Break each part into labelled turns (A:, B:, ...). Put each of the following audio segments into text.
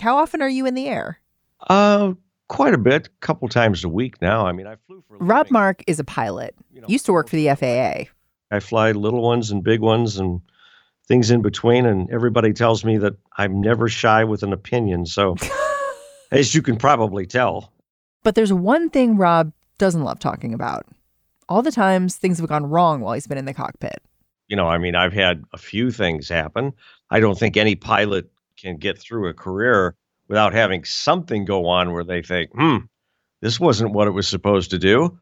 A: How often are you in the air?
B: Uh, quite a bit, a couple times a week now. I mean, I flew for.
A: Rob. Mark is a pilot. You know, used to work for the FAA.
B: I fly little ones and big ones and things in between, and everybody tells me that I'm never shy with an opinion. So, as you can probably tell.
A: But there's one thing Rob doesn't love talking about. All the times things have gone wrong while he's been in the cockpit.
B: You know, I mean, I've had a few things happen. I don't think any pilot can get through a career without having something go on where they think, hmm, this wasn't what it was supposed to do.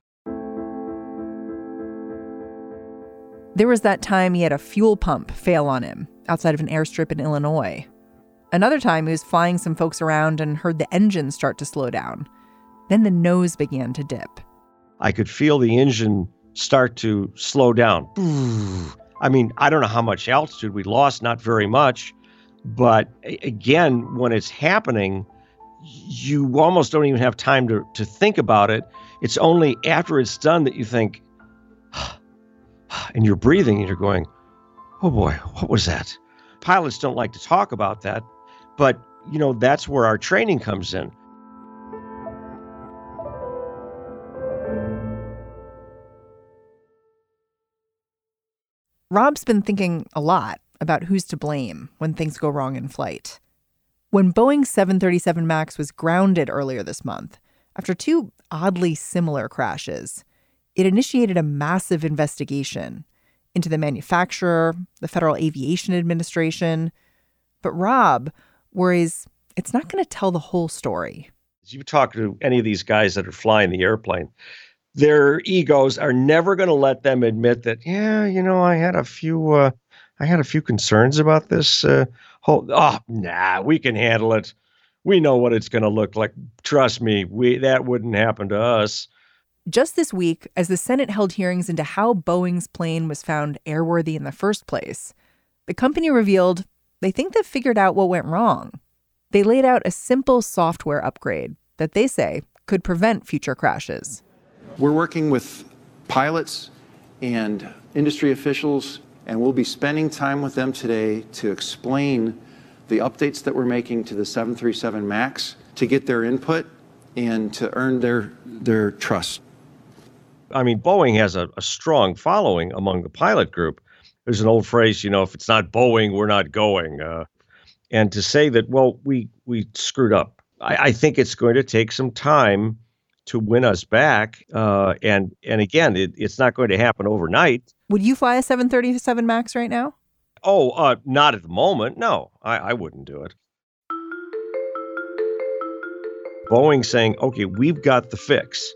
A: There was that time he had a fuel pump fail on him outside of an airstrip in Illinois. Another time he was flying some folks around and heard the engine start to slow down. Then the nose began to dip.
B: I could feel the engine start to slow down. I mean, I don't know how much altitude we lost, not very much. But again, when it's happening, you almost don't even have time to, to think about it. It's only after it's done that you think, and you're breathing and you're going, oh boy, what was that? Pilots don't like to talk about that, but you know, that's where our training comes in.
A: Rob's been thinking a lot about who's to blame when things go wrong in flight. When Boeing 737 MAX was grounded earlier this month, after two oddly similar crashes, it initiated a massive investigation into the manufacturer, the Federal Aviation Administration. But Rob worries it's not going to tell the whole story.
B: You talk to any of these guys that are flying the airplane, their egos are never going to let them admit that, yeah, you know, I had a few uh, I had a few concerns about this uh, whole. Oh, nah, we can handle it. We know what it's going to look like. Trust me, we that wouldn't happen to us.
A: Just this week, as the Senate held hearings into how Boeing's plane was found airworthy in the first place, the company revealed they think they've figured out what went wrong. They laid out a simple software upgrade that they say could prevent future crashes.
C: We're working with pilots and industry officials and we'll be spending time with them today to explain the updates that we're making to the 737 MAX to get their input and to earn their their trust.
B: I mean, Boeing has a, a strong following among the pilot group. There's an old phrase, you know, if it's not Boeing, we're not going. Uh, and to say that, well, we we screwed up. I, I think it's going to take some time to win us back. Uh, and and again, it, it's not going to happen overnight.
A: Would you fly a 737 Max right now?
B: Oh, uh, not at the moment. No, I, I wouldn't do it. Boeing saying, okay, we've got the fix.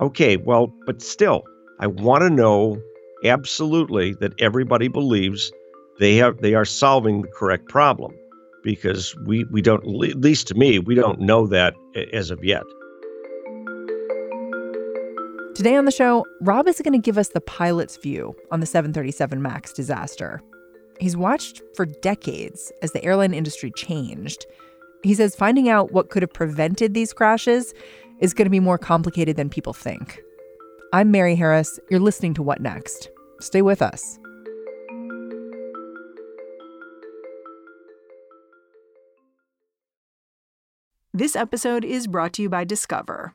B: Okay, well, but still, I want to know absolutely that everybody believes they have they are solving the correct problem because we we don't at least to me we don't know that as of yet.
A: Today on the show, Rob is going to give us the pilot's view on the 737 MAX disaster. He's watched for decades as the airline industry changed. He says finding out what could have prevented these crashes is going to be more complicated than people think. I'm Mary Harris. You're listening to What Next? Stay with us. This episode is brought to you by Discover.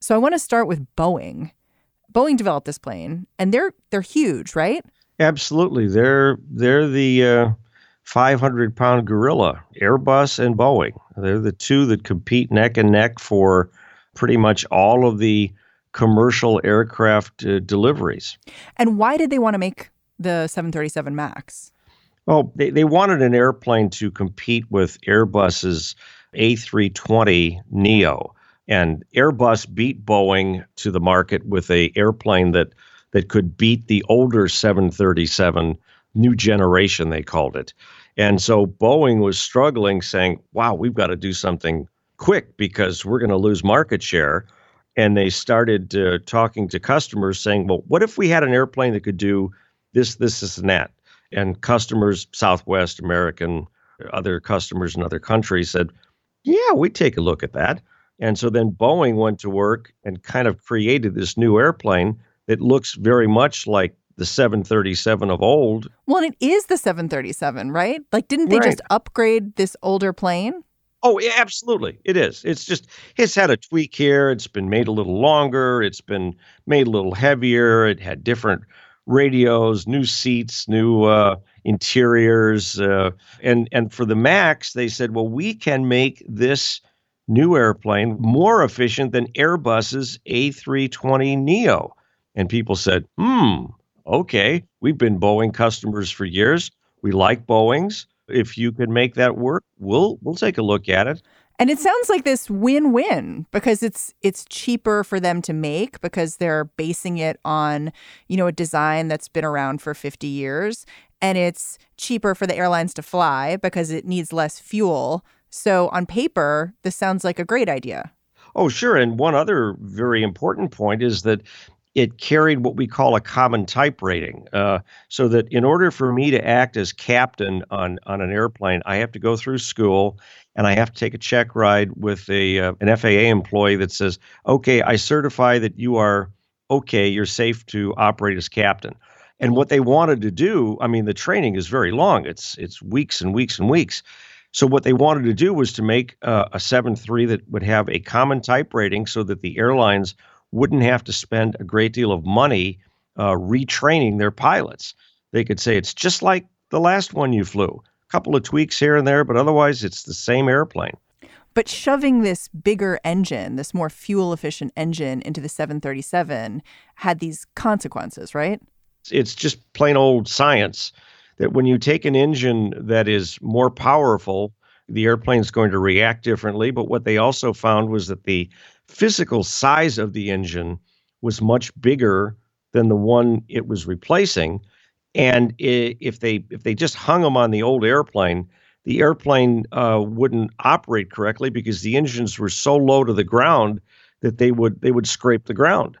A: So I want to start with Boeing. Boeing developed this plane, and they're they're huge, right?
B: Absolutely, they're they're the uh, 500 pound gorilla. Airbus and Boeing. They're the two that compete neck and neck for pretty much all of the commercial aircraft uh, deliveries.
A: And why did they want to make the 737 Max?
B: Well, they, they wanted an airplane to compete with Airbus's A320 Neo and Airbus beat Boeing to the market with a airplane that that could beat the older 737 new generation they called it And so Boeing was struggling, saying, wow, we've got to do something quick because we're going to lose market share. And they started uh, talking to customers saying, well, what if we had an airplane that could do this, this, this, and that? And customers, Southwest, American, other customers in other countries said, yeah, we'd take a look at that. And so then Boeing went to work and kind of created this new airplane that looks very much like the 737 of old.
A: Well, it is the 737, right? Like, didn't they right. just upgrade this older plane?
B: Oh, yeah, absolutely. It is. It's just, it's had a tweak here. It's been made a little longer. It's been made a little heavier. It had different radios, new seats, new uh, interiors. Uh, and, and for the MAX, they said, well, we can make this new airplane more efficient than Airbus's A320 Neo. And people said, hmm, okay, we've been Boeing customers for years. We like Boeing's. If you can make that work, we'll we'll take a look at it.
A: And it sounds like this win-win because it's it's cheaper for them to make because they're basing it on, you know, a design that's been around for 50 years and it's cheaper for the airlines to fly because it needs less fuel. So on paper, this sounds like a great idea.
B: Oh, sure. And one other very important point is that it carried what we call a common type rating. Uh, so that in order for me to act as captain on, on an airplane, I have to go through school and I have to take a check ride with a uh, an FAA employee that says, "Okay, I certify that you are okay, you're safe to operate as captain." And what they wanted to do, I mean, the training is very long. It's it's weeks and weeks and weeks. So what they wanted to do was to make uh, a 7.3 that would have a common type rating so that the airlines wouldn't have to spend a great deal of money uh, retraining their pilots. They could say it's just like the last one you flew, a couple of tweaks here and there, but otherwise it's the same airplane.
A: But shoving this bigger engine, this more fuel efficient engine into the 737 had these consequences, right?
B: It's just plain old science that when you take an engine that is more powerful, the airplane's going to react differently. But what they also found was that the physical size of the engine was much bigger than the one it was replacing. And if they if they just hung them on the old airplane, the airplane uh, wouldn't operate correctly because the engines were so low to the ground that they would they would scrape the ground.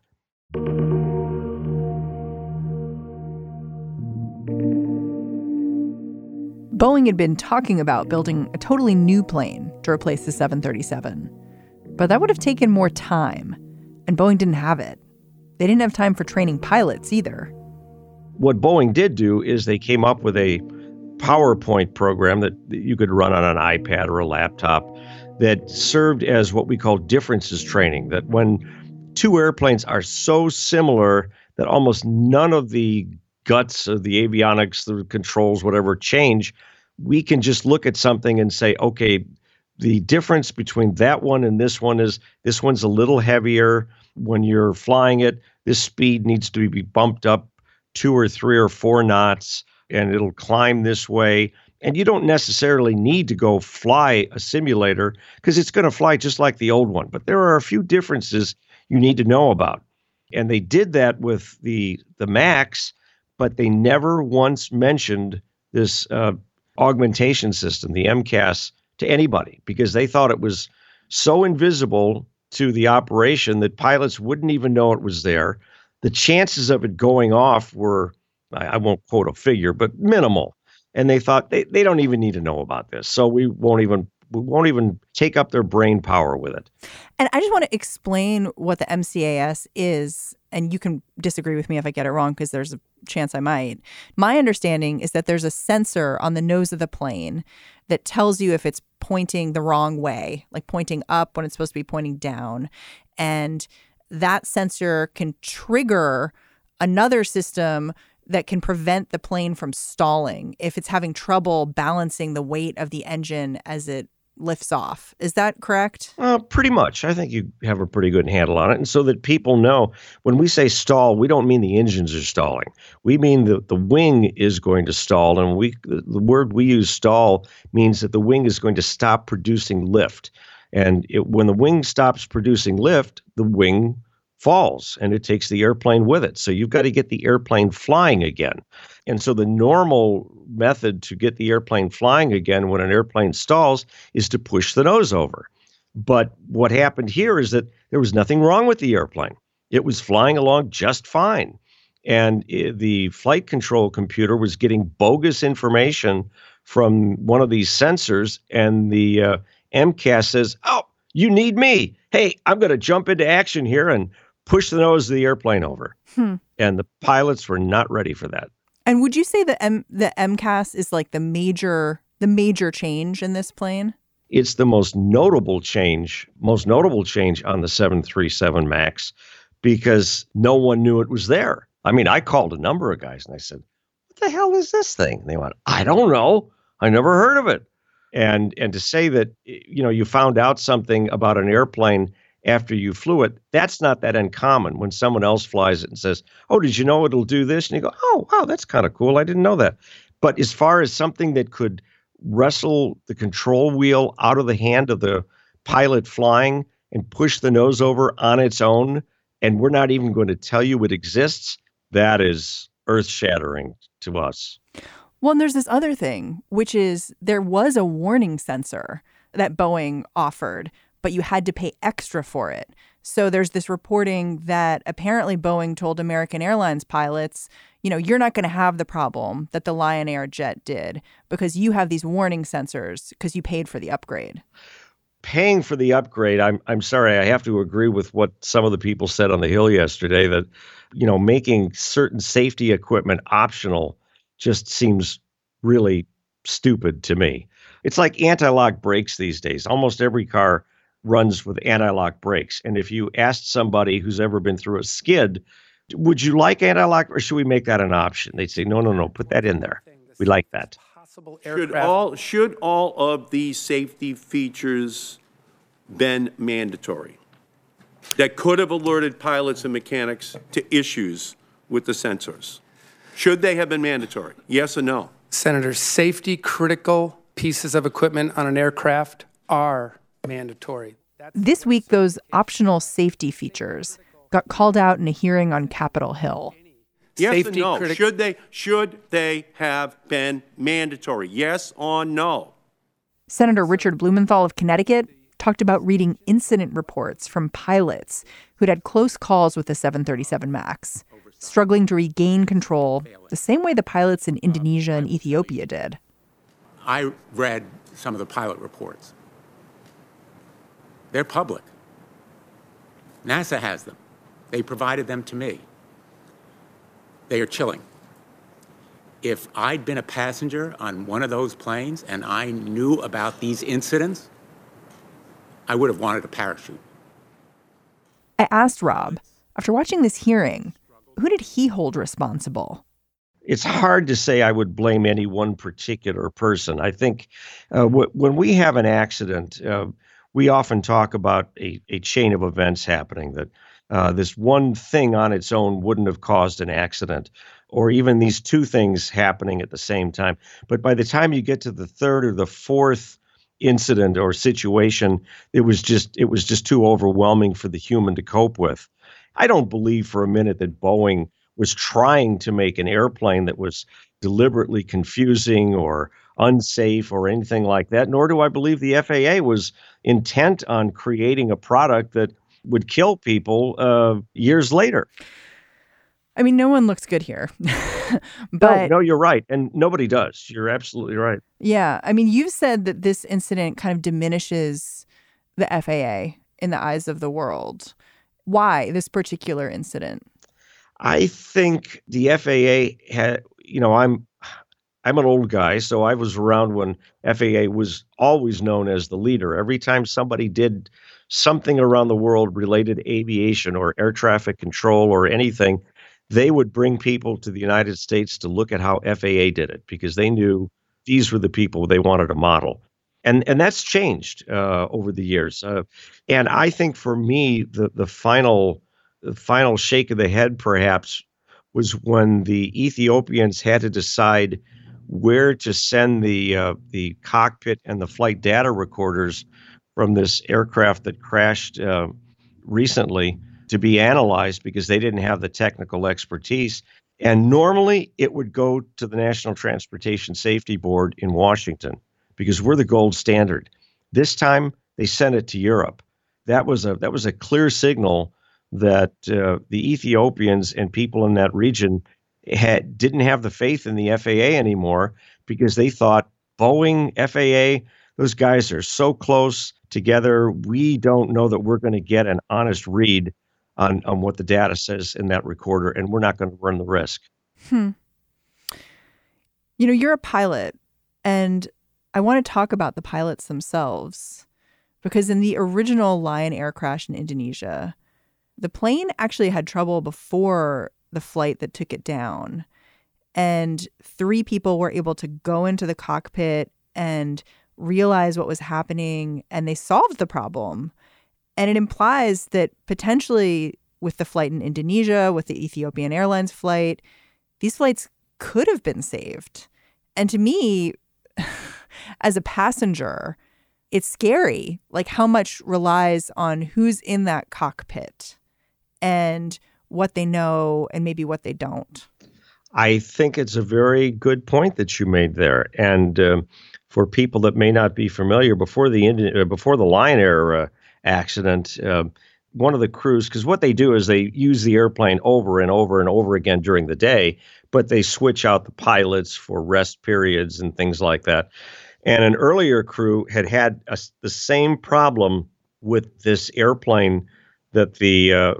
A: Boeing had been talking about building a totally new plane to replace the 737. But that would have taken more time, and Boeing didn't have it. They didn't have time for training pilots either.
B: What Boeing did do is they came up with a PowerPoint program that you could run on an iPad or a laptop that served as what we call differences training. That when two airplanes are so similar that almost none of the guts of the avionics, the controls, whatever change, we can just look at something and say, okay, the difference between that one and this one is this one's a little heavier. When you're flying it, this speed needs to be bumped up two or three or four knots, and it'll climb this way. And you don't necessarily need to go fly a simulator because it's going to fly just like the old one. But there are a few differences you need to know about. And they did that with the the Max, but they never once mentioned this uh, augmentation system, the MCAS, to anybody because they thought it was so invisible to the operation that pilots wouldn't even know it was there. The chances of it going off were, I, won't quote a figure, but minimal. And they thought they, they don't even need to know about this. So we won't even we won't even take up their brain power with it.
A: And I just want to explain what the MCAS is. And you can disagree with me if I get it wrong, because there's a chance I might. My understanding is that there's a sensor on the nose of the plane that tells you if it's pointing the wrong way, like pointing up when it's supposed to be pointing down. And that sensor can trigger another system that can prevent the plane from stalling if it's having trouble balancing the weight of the engine as it lifts off. Is that correct?
B: Uh, pretty much. I think you have a pretty good handle on it. And so that people know when we say stall, we don't mean the engines are stalling. We mean that the wing is going to stall. And we the, word we use stall means that the wing is going to stop producing lift. And it, when the wing stops producing lift, the wing falls and it takes the airplane with it. So you've got to get the airplane flying again. And so the normal method to get the airplane flying again when an airplane stalls is to push the nose over. But what happened here is that there was nothing wrong with the airplane. It was flying along just fine. And it, the flight control computer was getting bogus information from one of these sensors. And the uh, MCAS says, Oh, you need me. Hey, I'm going to jump into action here and push the nose of the airplane over. Hmm. And the pilots were not ready for that.
A: And would you say that M- the MCAS is like the major the major change in this plane?
B: It's the most notable change, most notable change on the 737 MAX because no one knew it was there. I mean, I called a number of guys and I said, "What the hell is this thing?" And they went, "I don't know. I never heard of it." And and to say that you know you found out something about an airplane after you flew it, that's not that uncommon when someone else flies it and says, Oh, did you know it'll do this? And you go, Oh, wow, that's kind of cool. I didn't know that. But as far as something that could wrestle the control wheel out of the hand of the pilot flying and push the nose over on its own, and we're not even going to tell you it exists, that is earth shattering to us.
A: Well, and there's this other thing, which is there was a warning sensor that Boeing offered but you had to pay extra for it. So there's this reporting that apparently Boeing told American Airlines pilots, you know, you're not going to have the problem that the Lion Air jet did because you have these warning sensors because you paid for the upgrade.
B: Paying for the upgrade, I'm I'm sorry, I have to agree with what some of the people said on the Hill yesterday that, you know, making certain safety equipment optional just seems really stupid to me. It's like anti-lock brakes these days. Almost every car runs with anti-lock brakes. And if you asked somebody who's ever been through a skid, would you like anti-lock or should we make that an option? They'd say, no, no, no, put that in there. We like that.
D: Should all should all of these safety features been mandatory? That could have alerted pilots and mechanics to issues with the sensors. Should they have been mandatory? Yes or no?
E: Senator, safety critical pieces of equipment on an aircraft are mandatory.
A: This week, those optional safety features got called out in a hearing on Capitol Hill.
D: Yes safety or no? Critic- should they should they have been mandatory? Yes or no?
A: Senator Richard Blumenthal of Connecticut talked about reading incident reports from pilots who'd had close calls with the 737 MAX, struggling to regain control the same way the pilots in Indonesia and Ethiopia did.
F: I read some of the pilot reports. They're public. NASA has them. They provided them to me. They are chilling. If I'd been a passenger on one of those planes and I knew about these incidents, I would have wanted a parachute.
A: I asked Rob, after watching this hearing, who did he hold responsible?
B: It's hard to say I would blame any one particular person. I think uh, w- when we have an accident, uh, we often talk about a, a chain of events happening that uh, this one thing on its own wouldn't have caused an accident, or even these two things happening at the same time. But by the time you get to the third or the fourth incident or situation, it was just it was just too overwhelming for the human to cope with. I don't believe for a minute that Boeing was trying to make an airplane that was deliberately confusing or unsafe or anything like that, nor do I believe the FAA was intent on creating a product that would kill people uh, years later.
A: I mean, no one looks good here.
B: but no, no, you're right. And nobody does. You're absolutely right.
A: Yeah. I mean, you've said that this incident kind of diminishes the FAA in the eyes of the world. Why this particular incident?
B: I think the FAA had, you know, I'm I'm an old guy, so I was around when FAA was always known as the leader. Every time somebody did something around the world related to aviation or air traffic control or anything, they would bring people to the United States to look at how FAA did it because they knew these were the people they wanted to model. And and that's changed uh, over the years. Uh, and I think for me, the the final the final shake of the head perhaps was when the Ethiopians had to decide where to send the uh, the cockpit and the flight data recorders from this aircraft that crashed uh, recently to be analyzed because they didn't have the technical expertise. And normally it would go to the National Transportation Safety Board in Washington because we're the gold standard. This time they sent it to Europe. That was a that was a clear signal that uh, the Ethiopians and people in that region had didn't have the faith in the FAA anymore because they thought Boeing, FAA, those guys are so close together. We don't know that we're going to get an honest read on, on what the data says in that recorder, and we're not going to run the risk.
A: Hmm. You know, you're a pilot, and I want to talk about the pilots themselves because in the original Lion Air crash in Indonesia, the plane actually had trouble before the flight that took it down. And three people were able to go into the cockpit and realize what was happening, and they solved the problem. And it implies that potentially with the flight in Indonesia, with the Ethiopian Airlines flight, these flights could have been saved. And to me, as a passenger, it's scary, like how much relies on who's in that cockpit and what they know and maybe what they don't.
B: I think it's a very good point that you made there. And um, for people that may not be familiar, before the Indian, uh, before the Lion Air uh, accident, uh, one of the crews, because what they do is they use the airplane over and over and over again during the day, but they switch out the pilots for rest periods and things like that. And an earlier crew had had a, the same problem with this airplane that the uh,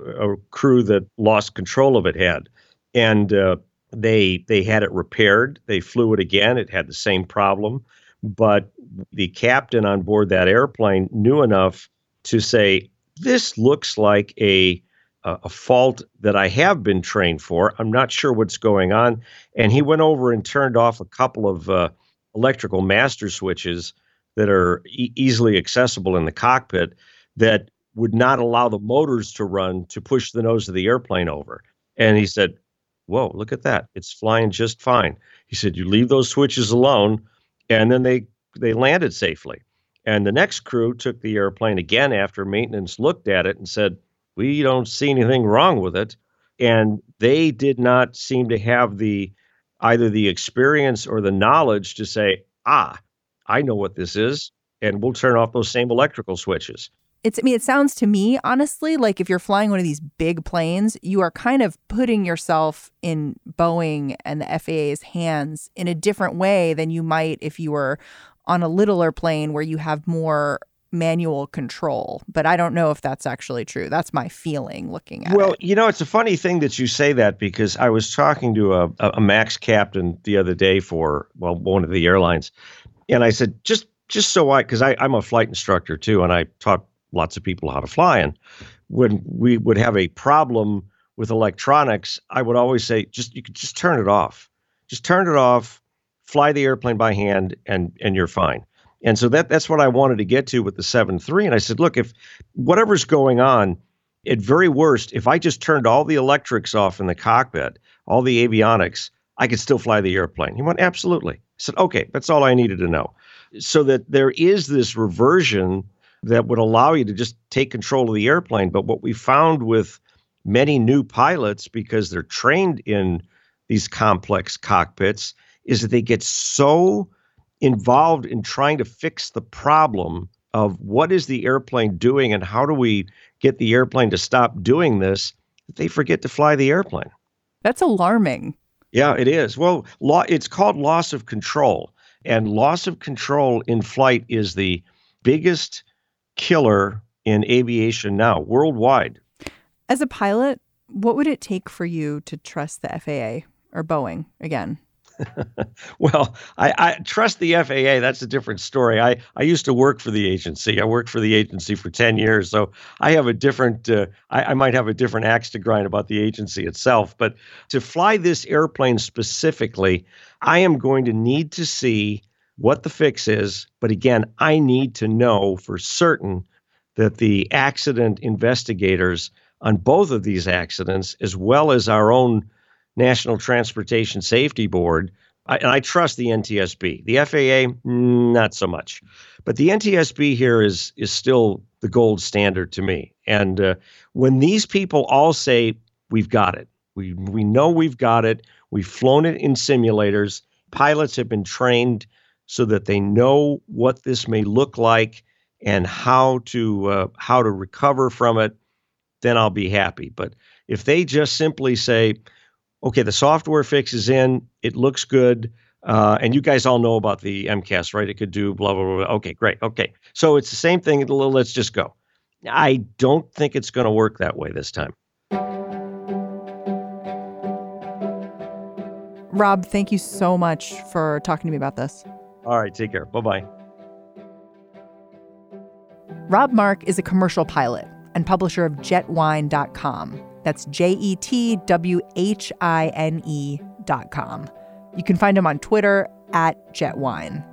B: crew that lost control of it had, and uh, they they had it repaired. They flew it again. It had the same problem, but the captain on board that airplane knew enough to say, this looks like a a fault that I have been trained for. I'm not sure what's going on. And he went over and turned off a couple of uh, electrical master switches that are e- easily accessible in the cockpit that would not allow the motors to run to push the nose of the airplane over. And he said, Whoa, look at that. It's flying just fine. He said, You leave those switches alone. And then they, they landed safely. And the next crew took the airplane again after maintenance looked at it and said, We don't see anything wrong with it. And they did not seem to have the either the experience or the knowledge to say, Ah, I know what this is, and we'll turn off those same electrical switches.
A: It's, I mean, it sounds to me, honestly, like if you're flying one of these big planes, you are kind of putting yourself in Boeing and the FAA's hands in a different way than you might if you were on a littler plane where you have more manual control. But I don't know if that's actually true. That's my feeling looking at
B: well,
A: it.
B: Well, you know, it's a funny thing that you say that because I was talking to a, a max captain the other day for, well, one of the airlines. And I said, just just so I, because I'm a flight instructor too, and I taught lots of people how to fly. And when we would have a problem with electronics, I would always say, just you could just turn it off. Just turn it off fly the airplane by hand and and you're fine. And so that that's what I wanted to get to with the 7.3. And I said, look, if whatever's going on, at very worst, if I just turned all the electrics off in the cockpit, all the avionics, I could still fly the airplane. He went, absolutely. I said, okay, that's all I needed to know. So that there is this reversion that would allow you to just take control of the airplane. But what we found with many new pilots, because they're trained in these complex cockpits, is that they get so involved in trying to fix the problem of what is the airplane doing and how do we get the airplane to stop doing this that they forget to fly the airplane.
A: That's alarming.
B: Yeah, it is. Well, law it's called loss of control. And loss of control in flight is the biggest killer in aviation now worldwide.
A: As a pilot, what would it take for you to trust the FAA or Boeing again?
B: well, I, I, trust the FAA. That's a different story. I, I used to work for the agency. I worked for the agency for 10 years. So I have a different, uh, I, I might have a different axe to grind about the agency itself. But to fly this airplane specifically, I am going to need to see what the fix is. But again, I need to know for certain that the accident investigators on both of these accidents, as well as our own National Transportation Safety Board. I, and I trust the NTSB. The FAA, not so much. But the NTSB here is is still the gold standard to me. And uh, when these people all say, we've got it, we, we know we've got it, we've flown it in simulators, pilots have been trained so that they know what this may look like and how to uh, how to recover from it, then I'll be happy. But if they just simply say, okay, the software fix is in, it looks good, uh, and you guys all know about the MCAS, right? It could do blah, blah, blah. Okay, great. Okay. So it's the same thing. Let's just go. I don't think it's going to work that way this time.
A: Rob, thank you so much for talking to me about this.
B: All right. Take care. Bye bye.
A: Rob Mark is a commercial pilot and publisher of jetwhine.com. That's J E T W H I N E.com. You can find him on Twitter at jetwhine.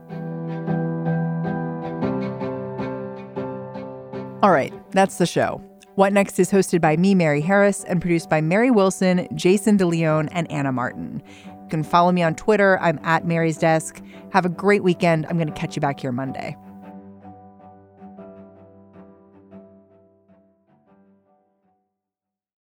A: All right, that's the show. What Next is hosted by me, Mary Harris, and produced by Mary Wilson, Jayson De Leon, and Anna Martin. You can follow me on Twitter. I'm at Mary's Desk. Have a great weekend. I'm going to catch you back here Monday.